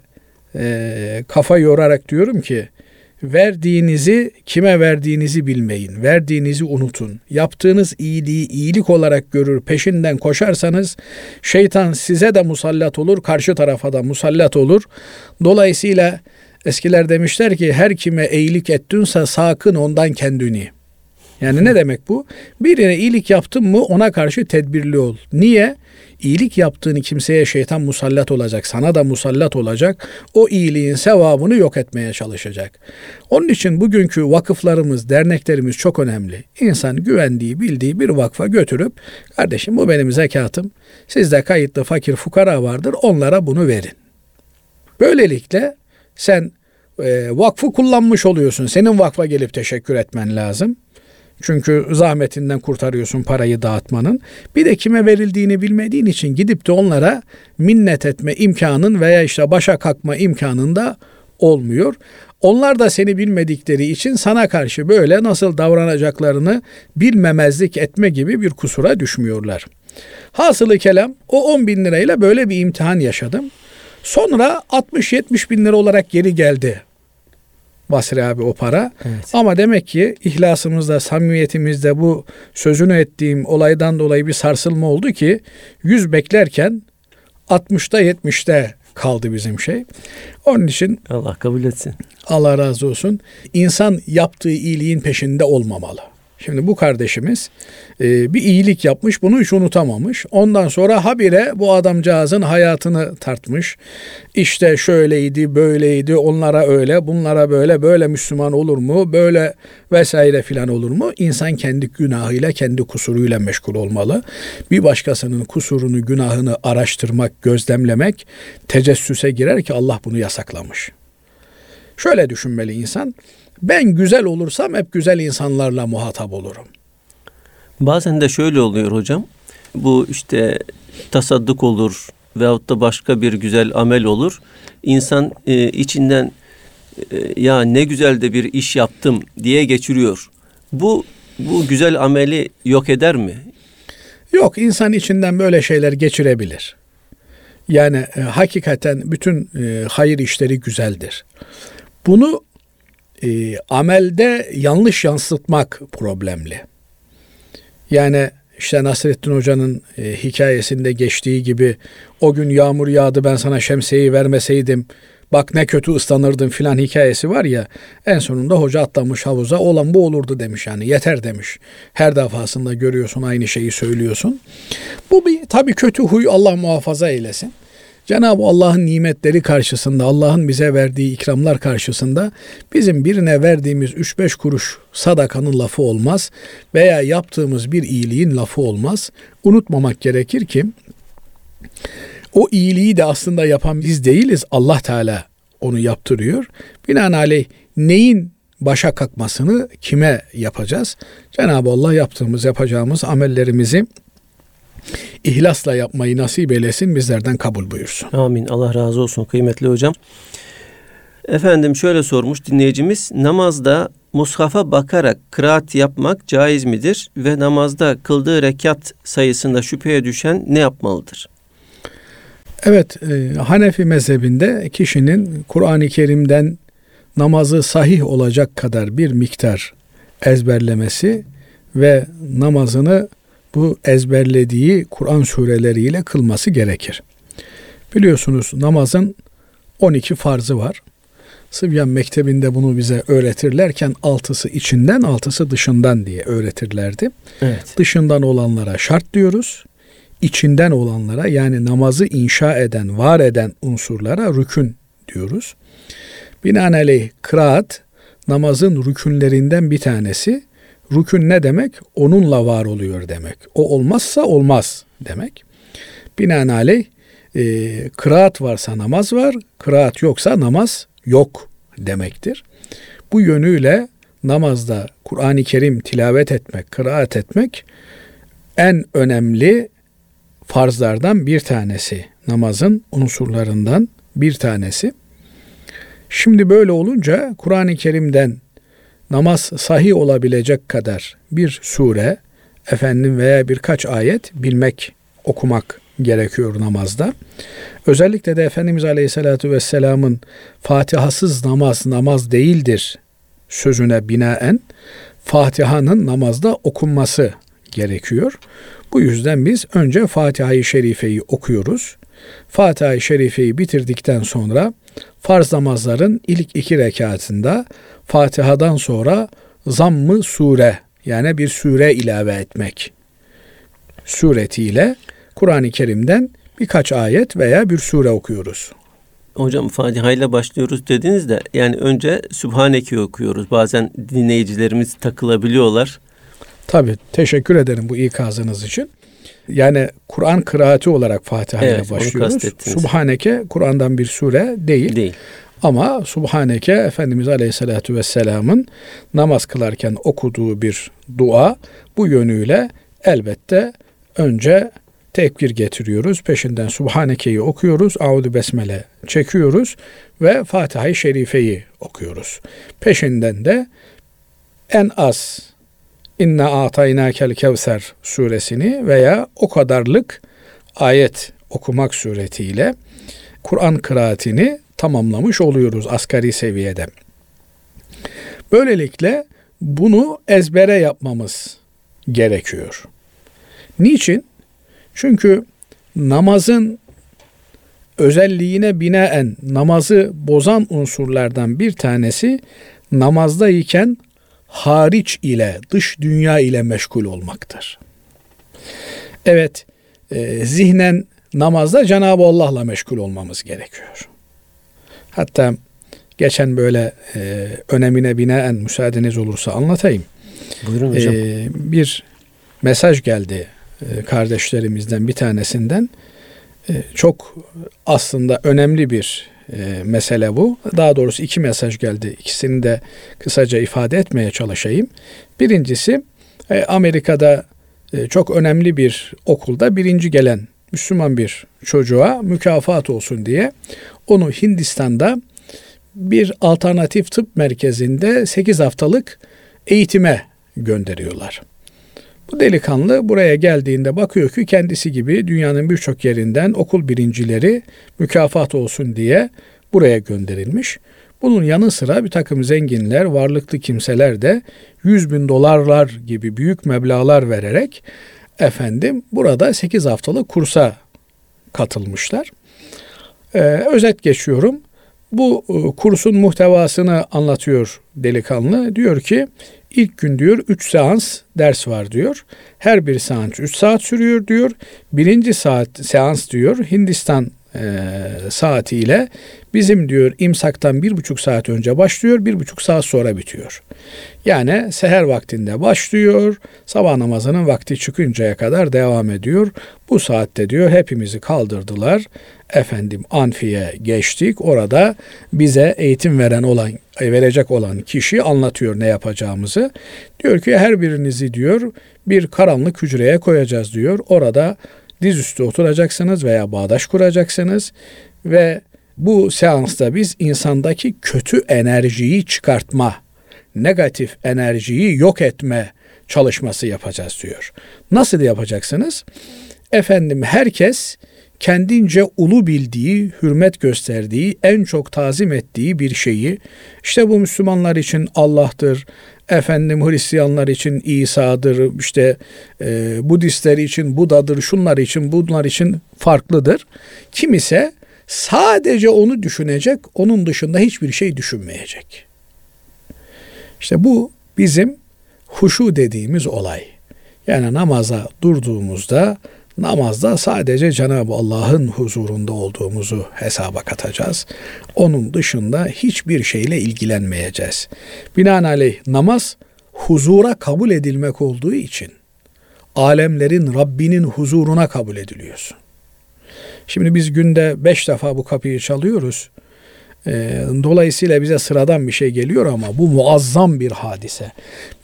Speaker 2: e, kafa yorarak diyorum ki verdiğinizi kime verdiğinizi bilmeyin. Verdiğinizi unutun. Yaptığınız iyiliği iyilik olarak görür, peşinden koşarsanız şeytan size de musallat olur, karşı tarafa da musallat olur. Dolayısıyla eskiler demişler ki her kime iyilik ettinse sakın ondan kendini. Yani ne demek bu? Birine iyilik yaptın mı ona karşı tedbirli ol. Niye? İyilik yaptığını kimseye şeytan musallat olacak, sana da musallat olacak. O iyiliğin sevabını yok etmeye çalışacak. Onun için bugünkü vakıflarımız, derneklerimiz çok önemli. İnsan güvendiği, bildiği bir vakfa götürüp, kardeşim bu benim zekatım, sizde kayıtlı fakir fukara vardır, onlara bunu verin. Böylelikle sen e, vakfı kullanmış oluyorsun. Senin vakfa gelip teşekkür etmen lazım. Çünkü zahmetinden kurtarıyorsun parayı dağıtmanın. Bir de kime verildiğini bilmediğin için gidip de onlara minnet etme imkanın veya işte başa kalkma imkanın da olmuyor. Onlar da seni bilmedikleri için sana karşı böyle nasıl davranacaklarını bilmemezlik etme gibi bir kusura düşmüyorlar. Hasılı kelam o 10 bin lirayla böyle bir imtihan yaşadım. Sonra 60-70 bin lira olarak geri geldi Basri abi o para.
Speaker 1: Evet.
Speaker 2: Ama demek ki ihlasımızda, samimiyetimizde bu sözünü ettiğim olaydan dolayı bir sarsılma oldu ki 100 beklerken 60'ta 70'te kaldı bizim şey. Onun için
Speaker 1: Allah kabul etsin.
Speaker 2: Allah razı olsun. İnsan yaptığı iyiliğin peşinde olmamalı. Şimdi bu kardeşimiz e, bir iyilik yapmış, bunu hiç unutamamış. Ondan sonra habire bu adamcağızın hayatını tartmış. İşte şöyleydi, böyleydi, onlara öyle, bunlara böyle, böyle Müslüman olur mu, böyle vesaire filan olur mu? İnsan kendi günahıyla, kendi kusuruyla meşgul olmalı. Bir başkasının kusurunu, günahını araştırmak, gözlemlemek tecessüse girer ki Allah bunu yasaklamış. Şöyle düşünmeli insan. Ben güzel olursam hep güzel insanlarla muhatap olurum.
Speaker 1: Bazen de şöyle oluyor hocam. bu işte tasadduk olur veyahut da başka bir güzel amel olur. İnsan e, içinden e, ya ne güzel de bir iş yaptım diye geçiriyor. Bu bu güzel ameli yok eder mi?
Speaker 2: Yok insan içinden böyle şeyler geçirebilir. Yani e, hakikaten bütün e, hayır işleri güzeldir. Bunu e, amelde yanlış yansıtmak problemli. Yani işte Nasrettin Hoca'nın e, hikayesinde geçtiği gibi o gün yağmur yağdı ben sana şemsiyeyi vermeseydim bak ne kötü ıslanırdın filan hikayesi var ya en sonunda hoca atlamış havuza olan bu olurdu demiş yani yeter demiş. Her defasında görüyorsun aynı şeyi söylüyorsun. Bu bir tabii kötü huy Allah muhafaza eylesin. Cenab-ı Allah'ın nimetleri karşısında, Allah'ın bize verdiği ikramlar karşısında bizim birine verdiğimiz 3-5 kuruş sadakanın lafı olmaz veya yaptığımız bir iyiliğin lafı olmaz. Unutmamak gerekir ki o iyiliği de aslında yapan biz değiliz. Allah Teala onu yaptırıyor. Binaenaleyh neyin başa kalkmasını kime yapacağız? Cenab-ı Allah yaptığımız, yapacağımız amellerimizi ihlasla yapmayı nasip eylesin, bizlerden kabul buyursun.
Speaker 1: Amin. Allah razı olsun kıymetli hocam. Efendim şöyle sormuş dinleyicimiz. Namazda mushafa bakarak kıraat yapmak caiz midir? Ve namazda kıldığı rekat sayısında şüpheye düşen ne yapmalıdır?
Speaker 2: Evet, e, Hanefi mezhebinde kişinin Kur'an-ı Kerim'den namazı sahih olacak kadar bir miktar ezberlemesi ve namazını bu ezberlediği Kur'an sureleriyle kılması gerekir. Biliyorsunuz namazın 12 farzı var. Sıbyan Mektebi'nde bunu bize öğretirlerken altısı içinden altısı dışından diye öğretirlerdi.
Speaker 1: Evet.
Speaker 2: Dışından olanlara şart diyoruz. İçinden olanlara yani namazı inşa eden, var eden unsurlara rükün diyoruz. Binaenaleyh kıraat namazın rükünlerinden bir tanesi. Rükün ne demek? Onunla var oluyor demek. O olmazsa olmaz demek. Binaenaleyh e, kıraat varsa namaz var, kıraat yoksa namaz yok demektir. Bu yönüyle namazda Kur'an-ı Kerim tilavet etmek, kıraat etmek en önemli farzlardan bir tanesi. Namazın unsurlarından bir tanesi. Şimdi böyle olunca Kur'an-ı Kerim'den namaz sahih olabilecek kadar bir sure, efendim veya birkaç ayet bilmek, okumak gerekiyor namazda. Özellikle de Efendimiz Aleyhisselatü Vesselam'ın Fatihasız namaz namaz değildir sözüne binaen Fatiha'nın namazda okunması gerekiyor. Bu yüzden biz önce Fatiha-i Şerife'yi okuyoruz. Fatiha-i Şerife'yi bitirdikten sonra farz namazların ilk iki rekatında Fatiha'dan sonra zamm-ı sure yani bir sure ilave etmek suretiyle Kur'an-ı Kerim'den birkaç ayet veya bir sure okuyoruz.
Speaker 1: Hocam Fatiha ile başlıyoruz dediniz de yani önce Sübhaneke okuyoruz. Bazen dinleyicilerimiz takılabiliyorlar.
Speaker 2: Tabi teşekkür ederim bu ikazınız için. Yani Kur'an kıraati olarak Fatiha ile
Speaker 1: Evet,
Speaker 2: başlıyoruz. Subhaneke Kur'an'dan bir sure değil.
Speaker 1: Değil.
Speaker 2: Ama Subhaneke Efendimiz Aleyhisselatü Vesselam'ın namaz kılarken okuduğu bir dua bu yönüyle elbette önce tekbir getiriyoruz. Peşinden Subhaneke'yi okuyoruz. Audu Besmele çekiyoruz ve Fatiha-i Şerife'yi okuyoruz. Peşinden de en az İnna ataynakel kevser suresini veya o kadarlık ayet okumak suretiyle Kur'an kıraatini tamamlamış oluyoruz asgari seviyede. Böylelikle bunu ezbere yapmamız gerekiyor. Niçin? Çünkü namazın özelliğine binaen namazı bozan unsurlardan bir tanesi namazdayken hariç ile dış dünya ile meşgul olmaktır. Evet, e, zihnen namazda Cenab-ı Allah'la meşgul olmamız gerekiyor. Hatta geçen böyle e, önemine binaen müsaadeniz olursa anlatayım.
Speaker 1: Buyurun hocam.
Speaker 2: E, bir mesaj geldi e, kardeşlerimizden bir tanesinden. E, çok aslında önemli bir e, mesele bu. Daha doğrusu iki mesaj geldi. İkisini de kısaca ifade etmeye çalışayım. Birincisi e, Amerika'da e, çok önemli bir okulda birinci gelen Müslüman bir çocuğa mükafat olsun diye onu Hindistan'da bir alternatif tıp merkezinde 8 haftalık eğitime gönderiyorlar. Bu delikanlı buraya geldiğinde bakıyor ki kendisi gibi dünyanın birçok yerinden okul birincileri mükafat olsun diye buraya gönderilmiş. Bunun yanı sıra bir takım zenginler, varlıklı kimseler de 100 bin dolarlar gibi büyük meblalar vererek efendim burada 8 haftalık kursa katılmışlar. Ee, özet geçiyorum. Bu e, kursun muhtevasını anlatıyor delikanlı. Diyor ki ilk gün diyor 3 seans ders var diyor. Her bir seans 3 saat sürüyor diyor. Birinci saat seans diyor Hindistan e, saatiyle bizim diyor imsaktan bir buçuk saat önce başlıyor bir buçuk saat sonra bitiyor. Yani seher vaktinde başlıyor sabah namazının vakti çıkıncaya kadar devam ediyor. Bu saatte diyor hepimizi kaldırdılar. Efendim Anfi'ye geçtik. Orada bize eğitim veren olan verecek olan kişi anlatıyor ne yapacağımızı. Diyor ki her birinizi diyor bir karanlık hücreye koyacağız diyor. Orada dizüstü oturacaksınız veya bağdaş kuracaksınız ve bu seansta biz insandaki kötü enerjiyi çıkartma, negatif enerjiyi yok etme çalışması yapacağız diyor. Nasıl yapacaksınız? Efendim herkes kendince ulu bildiği, hürmet gösterdiği, en çok tazim ettiği bir şeyi, işte bu Müslümanlar için Allah'tır, efendim Hristiyanlar için İsa'dır, işte e, Budistler için Buda'dır, şunlar için bunlar için farklıdır. Kim ise sadece onu düşünecek, onun dışında hiçbir şey düşünmeyecek. İşte bu bizim huşu dediğimiz olay. Yani namaza durduğumuzda namazda sadece Cenab-ı Allah'ın huzurunda olduğumuzu hesaba katacağız. Onun dışında hiçbir şeyle ilgilenmeyeceğiz. Binaenaleyh namaz huzura kabul edilmek olduğu için alemlerin Rabbinin huzuruna kabul ediliyorsun. Şimdi biz günde beş defa bu kapıyı çalıyoruz. Ee, dolayısıyla bize sıradan bir şey geliyor ama bu muazzam bir hadise.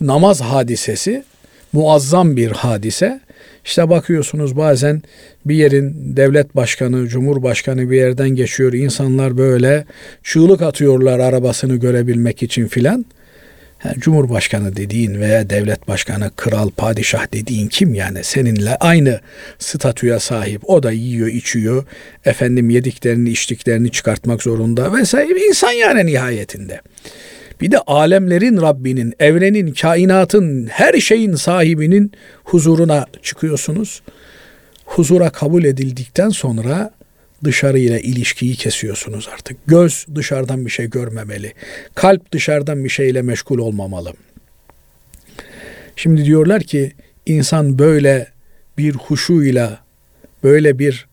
Speaker 2: Namaz hadisesi muazzam bir hadise. İşte bakıyorsunuz bazen bir yerin devlet başkanı, cumhurbaşkanı bir yerden geçiyor. İnsanlar böyle çığlık atıyorlar arabasını görebilmek için filan. Yani Cumhurbaşkanı dediğin veya devlet başkanı, kral, padişah dediğin kim yani? Seninle aynı statüye sahip. O da yiyor, içiyor. Efendim yediklerini, içtiklerini çıkartmak zorunda vesaire. insan yani nihayetinde. Bir de alemlerin Rabbinin, evrenin, kainatın, her şeyin sahibinin huzuruna çıkıyorsunuz. Huzura kabul edildikten sonra dışarıyla ilişkiyi kesiyorsunuz artık. Göz dışarıdan bir şey görmemeli. Kalp dışarıdan bir şeyle meşgul olmamalı. Şimdi diyorlar ki insan böyle bir huşuyla, böyle bir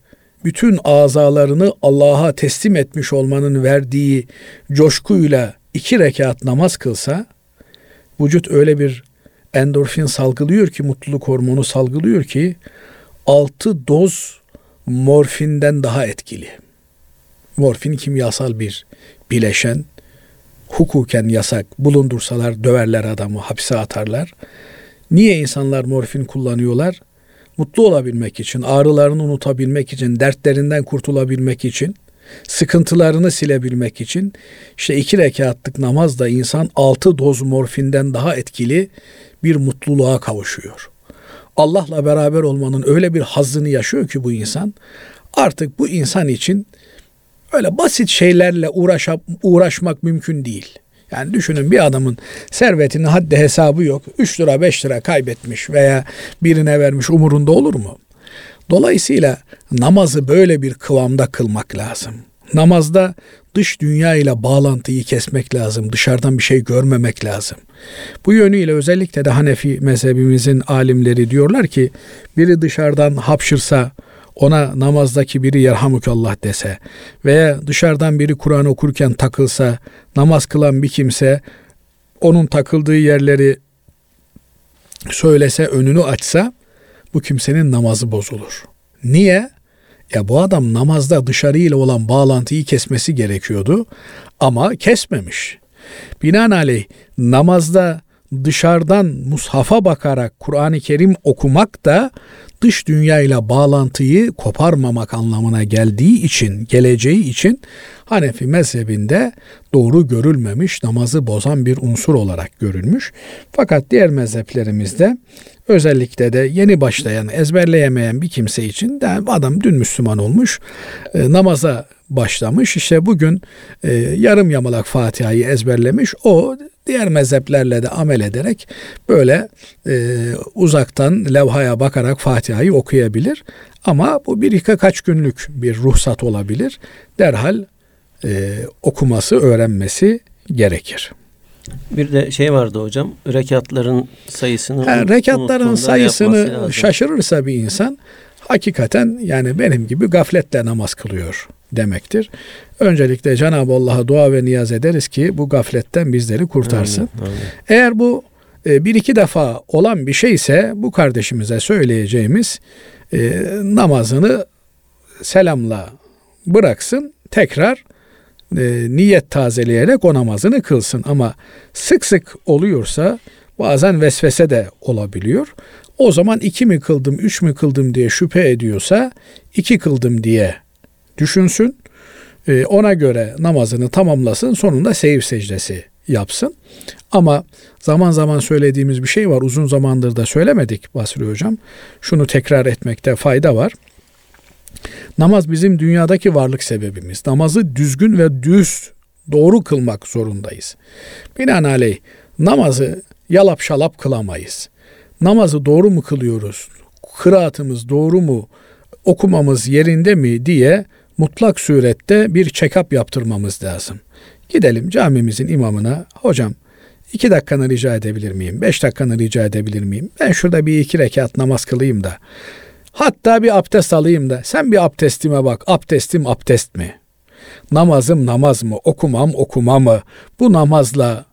Speaker 2: bütün azalarını Allah'a teslim etmiş olmanın verdiği coşkuyla iki rekat namaz kılsa vücut öyle bir endorfin salgılıyor ki mutluluk hormonu salgılıyor ki altı doz morfinden daha etkili. Morfin kimyasal bir bileşen. Hukuken yasak. Bulundursalar döverler adamı, hapse atarlar. Niye insanlar morfin kullanıyorlar? Mutlu olabilmek için, ağrılarını unutabilmek için, dertlerinden kurtulabilmek için, sıkıntılarını silebilmek için işte iki rekatlık namazda insan altı doz morfinden daha etkili bir mutluluğa kavuşuyor. Allah'la beraber olmanın öyle bir hazzını yaşıyor ki bu insan. Artık bu insan için öyle basit şeylerle uğraşap, uğraşmak mümkün değil. Yani düşünün bir adamın servetinin haddi hesabı yok. 3 lira 5 lira kaybetmiş veya birine vermiş umurunda olur mu? Dolayısıyla namazı böyle bir kıvamda kılmak lazım. Namazda dış dünya ile bağlantıyı kesmek lazım. Dışarıdan bir şey görmemek lazım. Bu yönüyle özellikle de Hanefi mezhebimizin alimleri diyorlar ki biri dışarıdan hapşırsa ona namazdaki biri yerhamukallah dese veya dışarıdan biri Kur'an okurken takılsa namaz kılan bir kimse onun takıldığı yerleri söylese önünü açsa bu kimsenin namazı bozulur. Niye? Ya bu adam namazda dışarıyla olan bağlantıyı kesmesi gerekiyordu ama kesmemiş. Binaenaleyh namazda dışarıdan mushafa bakarak Kur'an-ı Kerim okumak da dış dünyayla bağlantıyı koparmamak anlamına geldiği için, geleceği için Hanefi mezhebinde doğru görülmemiş, namazı bozan bir unsur olarak görülmüş. Fakat diğer mezheplerimizde özellikle de yeni başlayan, ezberleyemeyen bir kimse için de adam dün Müslüman olmuş, e, namaza başlamış. İşte bugün e, yarım yamalak Fatiha'yı ezberlemiş. O diğer mezheplerle de amel ederek böyle e, uzaktan levhaya bakarak Fatiha'yı okuyabilir. Ama bu bir iki kaç günlük bir ruhsat olabilir. Derhal e, okuması, öğrenmesi gerekir.
Speaker 1: Bir de şey vardı hocam. Rekatların sayısını
Speaker 2: Yani rekatların sayısını şaşırırsa bir insan hakikaten yani benim gibi gafletle namaz kılıyor demektir. Öncelikle Cenab-ı Allah'a dua ve niyaz ederiz ki bu gafletten bizleri kurtarsın.
Speaker 1: Amin, amin.
Speaker 2: Eğer bu e, bir iki defa olan bir şey ise bu kardeşimize söyleyeceğimiz e, namazını selamla bıraksın tekrar e, niyet tazeleyerek o namazını kılsın ama sık sık oluyorsa bazen vesvese de olabiliyor. O zaman iki mi kıldım, üç mü kıldım diye şüphe ediyorsa iki kıldım diye düşünsün. E, ona göre namazını tamamlasın. Sonunda seyir secdesi yapsın. Ama zaman zaman söylediğimiz bir şey var. Uzun zamandır da söylemedik Basri Hocam. Şunu tekrar etmekte fayda var. Namaz bizim dünyadaki varlık sebebimiz. Namazı düzgün ve düz doğru kılmak zorundayız. Binaenaleyh namazı yalap şalap kılamayız. Namazı doğru mu kılıyoruz? Kıraatımız doğru mu? Okumamız yerinde mi diye mutlak surette bir check-up yaptırmamız lazım. Gidelim camimizin imamına, hocam iki dakikanı rica edebilir miyim? Beş dakikanı rica edebilir miyim? Ben şurada bir iki rekat namaz kılayım da. Hatta bir abdest alayım da. Sen bir abdestime bak. Abdestim abdest mi? Namazım namaz mı? Okumam okuma mı? Bu namazla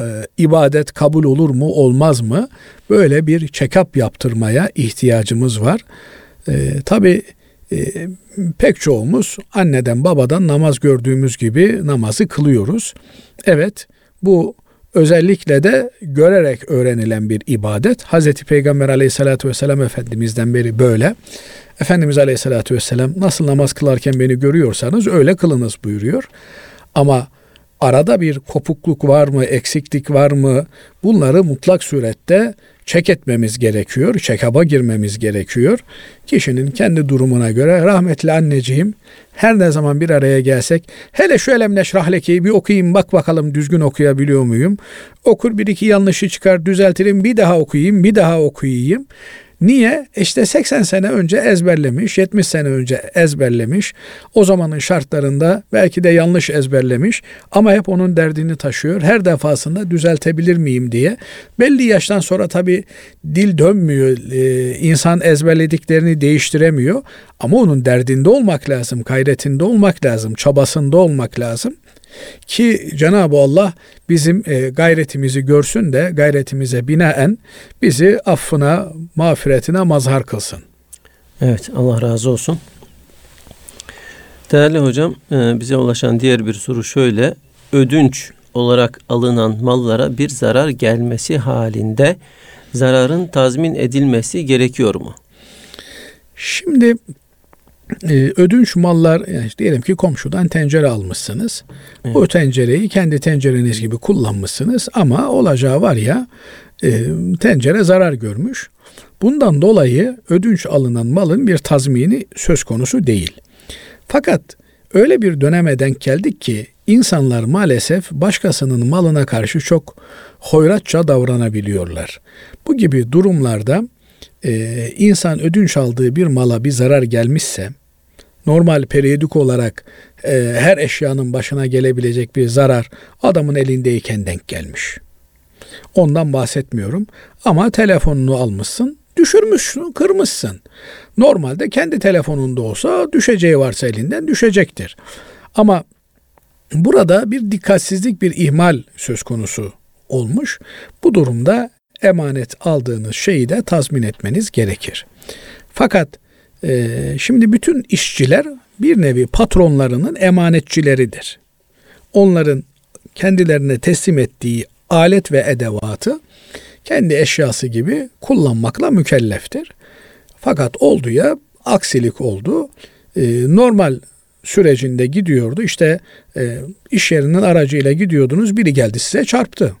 Speaker 2: e, ibadet kabul olur mu olmaz mı? Böyle bir check-up yaptırmaya ihtiyacımız var. E, Tabi e, pek çoğumuz anneden babadan namaz gördüğümüz gibi namazı kılıyoruz. Evet bu özellikle de görerek öğrenilen bir ibadet. Hazreti Peygamber aleyhissalatü vesselam Efendimiz'den beri böyle. Efendimiz aleyhissalatü vesselam nasıl namaz kılarken beni görüyorsanız öyle kılınız buyuruyor. Ama arada bir kopukluk var mı, eksiklik var mı bunları mutlak surette çek etmemiz gerekiyor, çekaba girmemiz gerekiyor. Kişinin kendi durumuna göre rahmetli anneciğim her ne zaman bir araya gelsek hele şu elem neşrahlekeyi bir okuyayım bak bakalım düzgün okuyabiliyor muyum? Okur bir iki yanlışı çıkar düzeltirim bir daha okuyayım bir daha okuyayım. Niye? İşte 80 sene önce ezberlemiş, 70 sene önce ezberlemiş. O zamanın şartlarında belki de yanlış ezberlemiş ama hep onun derdini taşıyor. Her defasında düzeltebilir miyim diye. Belli yaştan sonra tabii dil dönmüyor. Ee, insan ezberlediklerini değiştiremiyor. Ama onun derdinde olmak lazım, gayretinde olmak lazım, çabasında olmak lazım. Ki Cenab-ı Allah bizim e, gayretimizi görsün de gayretimize binaen bizi affına, mağfiretine mazhar kılsın.
Speaker 1: Evet Allah razı olsun. Değerli hocam e, bize ulaşan diğer bir soru şöyle. Ödünç olarak alınan mallara bir zarar gelmesi halinde zararın tazmin edilmesi gerekiyor mu?
Speaker 2: Şimdi e, ödünç mallar yani işte diyelim ki komşudan tencere almışsınız.
Speaker 1: Evet.
Speaker 2: Bu tencereyi kendi tencereniz gibi kullanmışsınız ama olacağı var ya e, tencere zarar görmüş. Bundan dolayı ödünç alınan malın bir tazmini söz konusu değil. Fakat öyle bir döneme denk geldik ki insanlar maalesef başkasının malına karşı çok hoyratça davranabiliyorlar. Bu gibi durumlarda e, insan ödünç aldığı bir mala bir zarar gelmişse normal periyodik olarak e, her eşyanın başına gelebilecek bir zarar adamın elindeyken denk gelmiş. Ondan bahsetmiyorum ama telefonunu almışsın düşürmüşsün, kırmışsın. Normalde kendi telefonunda olsa düşeceği varsa elinden düşecektir. Ama burada bir dikkatsizlik, bir ihmal söz konusu olmuş. Bu durumda emanet aldığınız şeyi de tazmin etmeniz gerekir. Fakat şimdi bütün işçiler bir nevi patronlarının emanetçileridir. Onların kendilerine teslim ettiği alet ve edevatı kendi eşyası gibi kullanmakla mükelleftir. Fakat oldu ya aksilik oldu. Ee, normal sürecinde gidiyordu. İşte e, iş yerinin aracıyla gidiyordunuz. Biri geldi size çarptı.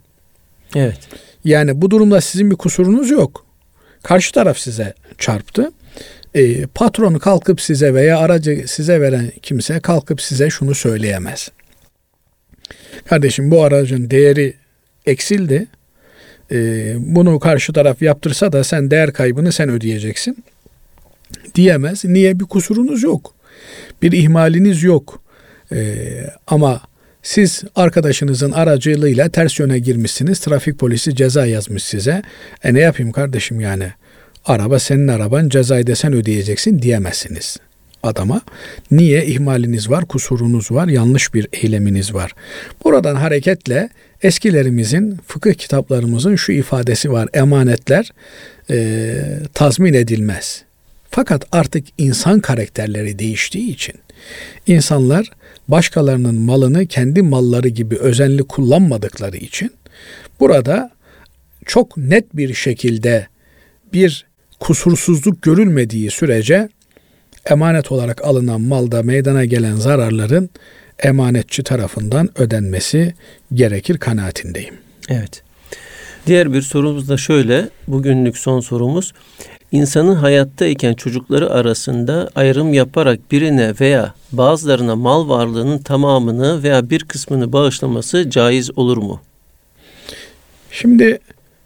Speaker 1: Evet.
Speaker 2: Yani bu durumda sizin bir kusurunuz yok. Karşı taraf size çarptı. E, patronu kalkıp size veya aracı size veren kimse kalkıp size şunu söyleyemez. Kardeşim bu aracın değeri eksildi. E, bunu karşı taraf yaptırsa da sen değer kaybını sen ödeyeceksin diyemez. Niye? Bir kusurunuz yok. Bir ihmaliniz yok. E, ama siz arkadaşınızın aracılığıyla ters yöne girmişsiniz. Trafik polisi ceza yazmış size. E ne yapayım kardeşim yani? Araba senin araban cezayı da sen ödeyeceksin diyemezsiniz adama. Niye? ihmaliniz var, kusurunuz var, yanlış bir eyleminiz var. Buradan hareketle eskilerimizin, fıkıh kitaplarımızın şu ifadesi var. Emanetler e, tazmin edilmez. Fakat artık insan karakterleri değiştiği için insanlar başkalarının malını kendi malları gibi özenli kullanmadıkları için burada çok net bir şekilde bir kusursuzluk görülmediği sürece emanet olarak alınan malda meydana gelen zararların emanetçi tarafından ödenmesi gerekir kanaatindeyim.
Speaker 1: Evet. Diğer bir sorumuz da şöyle. Bugünlük son sorumuz. İnsanın hayattayken çocukları arasında ayrım yaparak birine veya bazılarına mal varlığının tamamını veya bir kısmını bağışlaması caiz olur mu?
Speaker 2: Şimdi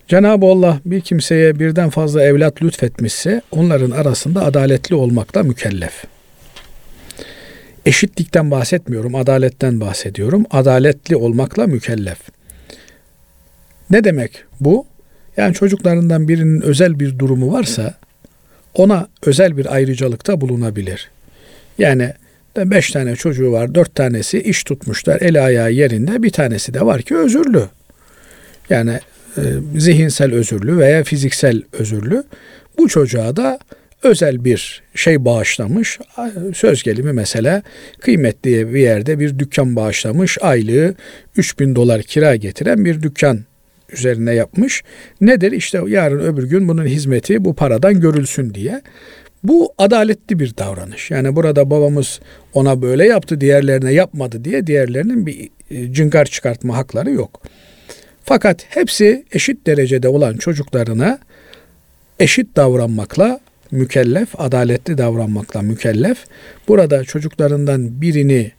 Speaker 2: Cenab-ı Allah bir kimseye birden fazla evlat lütfetmişse onların arasında adaletli olmakla mükellef. Eşitlikten bahsetmiyorum, adaletten bahsediyorum. Adaletli olmakla mükellef. Ne demek bu? Yani çocuklarından birinin özel bir durumu varsa ona özel bir ayrıcalıkta bulunabilir. Yani beş tane çocuğu var, dört tanesi iş tutmuşlar, el ayağı yerinde, bir tanesi de var ki özürlü. Yani zihinsel özürlü veya fiziksel özürlü. Bu çocuğa da özel bir şey bağışlamış. Söz gelimi mesela kıymetli bir yerde bir dükkan bağışlamış. Aylığı 3000 dolar kira getiren bir dükkan üzerine yapmış. Nedir? İşte yarın öbür gün bunun hizmeti bu paradan görülsün diye. Bu adaletli bir davranış. Yani burada babamız ona böyle yaptı, diğerlerine yapmadı diye diğerlerinin bir e, cıngar çıkartma hakları yok. Fakat hepsi eşit derecede olan çocuklarına eşit davranmakla mükellef, adaletli davranmakla mükellef. Burada çocuklarından birini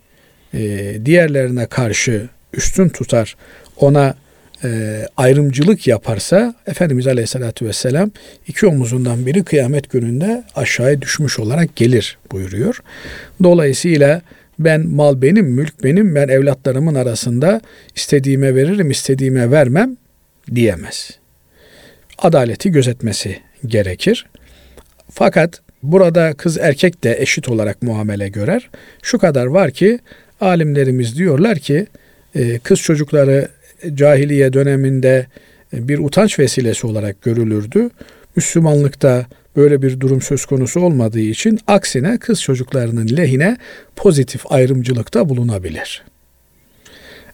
Speaker 2: e, diğerlerine karşı üstün tutar, ona e, ayrımcılık yaparsa Efendimiz Aleyhisselatü Vesselam iki omuzundan biri kıyamet gününde aşağıya düşmüş olarak gelir buyuruyor. Dolayısıyla ben mal benim, mülk benim, ben evlatlarımın arasında istediğime veririm, istediğime vermem diyemez. Adaleti gözetmesi gerekir. Fakat burada kız erkek de eşit olarak muamele görer. Şu kadar var ki alimlerimiz diyorlar ki e, kız çocukları cahiliye döneminde bir utanç vesilesi olarak görülürdü. Müslümanlıkta böyle bir durum söz konusu olmadığı için aksine kız çocuklarının lehine pozitif ayrımcılıkta bulunabilir.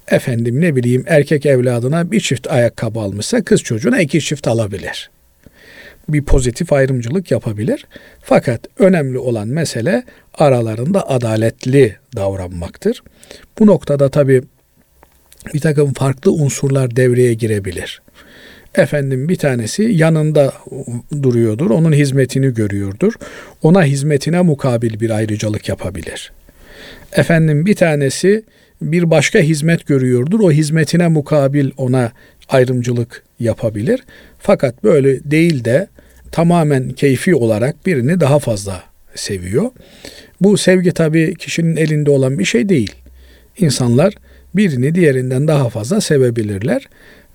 Speaker 2: Efendim ne bileyim erkek evladına bir çift ayakkabı almışsa kız çocuğuna iki çift alabilir. Bir pozitif ayrımcılık yapabilir. Fakat önemli olan mesele aralarında adaletli davranmaktır. Bu noktada tabi bir takım farklı unsurlar devreye girebilir. Efendim bir tanesi yanında duruyordur, onun hizmetini görüyordur. Ona hizmetine mukabil bir ayrıcalık yapabilir. Efendim bir tanesi bir başka hizmet görüyordur, o hizmetine mukabil ona ayrımcılık yapabilir. Fakat böyle değil de tamamen keyfi olarak birini daha fazla seviyor. Bu sevgi tabii kişinin elinde olan bir şey değil. İnsanlar birini diğerinden daha fazla sevebilirler.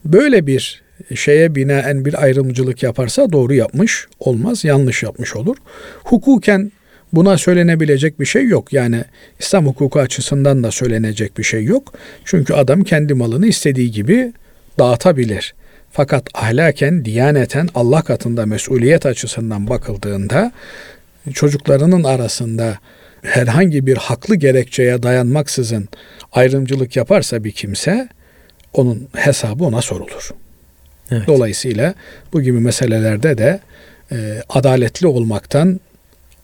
Speaker 2: Böyle bir şeye binaen bir ayrımcılık yaparsa doğru yapmış olmaz, yanlış yapmış olur. Hukuken buna söylenebilecek bir şey yok. Yani İslam hukuku açısından da söylenecek bir şey yok. Çünkü adam kendi malını istediği gibi dağıtabilir. Fakat ahlaken, diyaneten Allah katında mesuliyet açısından bakıldığında çocuklarının arasında herhangi bir haklı gerekçeye dayanmaksızın ayrımcılık yaparsa bir kimse onun hesabı ona sorulur.
Speaker 1: Evet.
Speaker 2: Dolayısıyla bu gibi meselelerde de e, adaletli olmaktan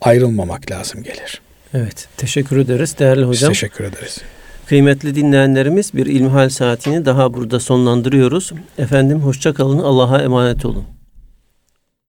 Speaker 2: ayrılmamak lazım gelir.
Speaker 1: Evet. Teşekkür ederiz değerli
Speaker 2: Biz
Speaker 1: hocam.
Speaker 2: teşekkür ederiz.
Speaker 1: Kıymetli dinleyenlerimiz bir İlmihal saatini daha burada sonlandırıyoruz. Efendim hoşça kalın. Allah'a emanet olun.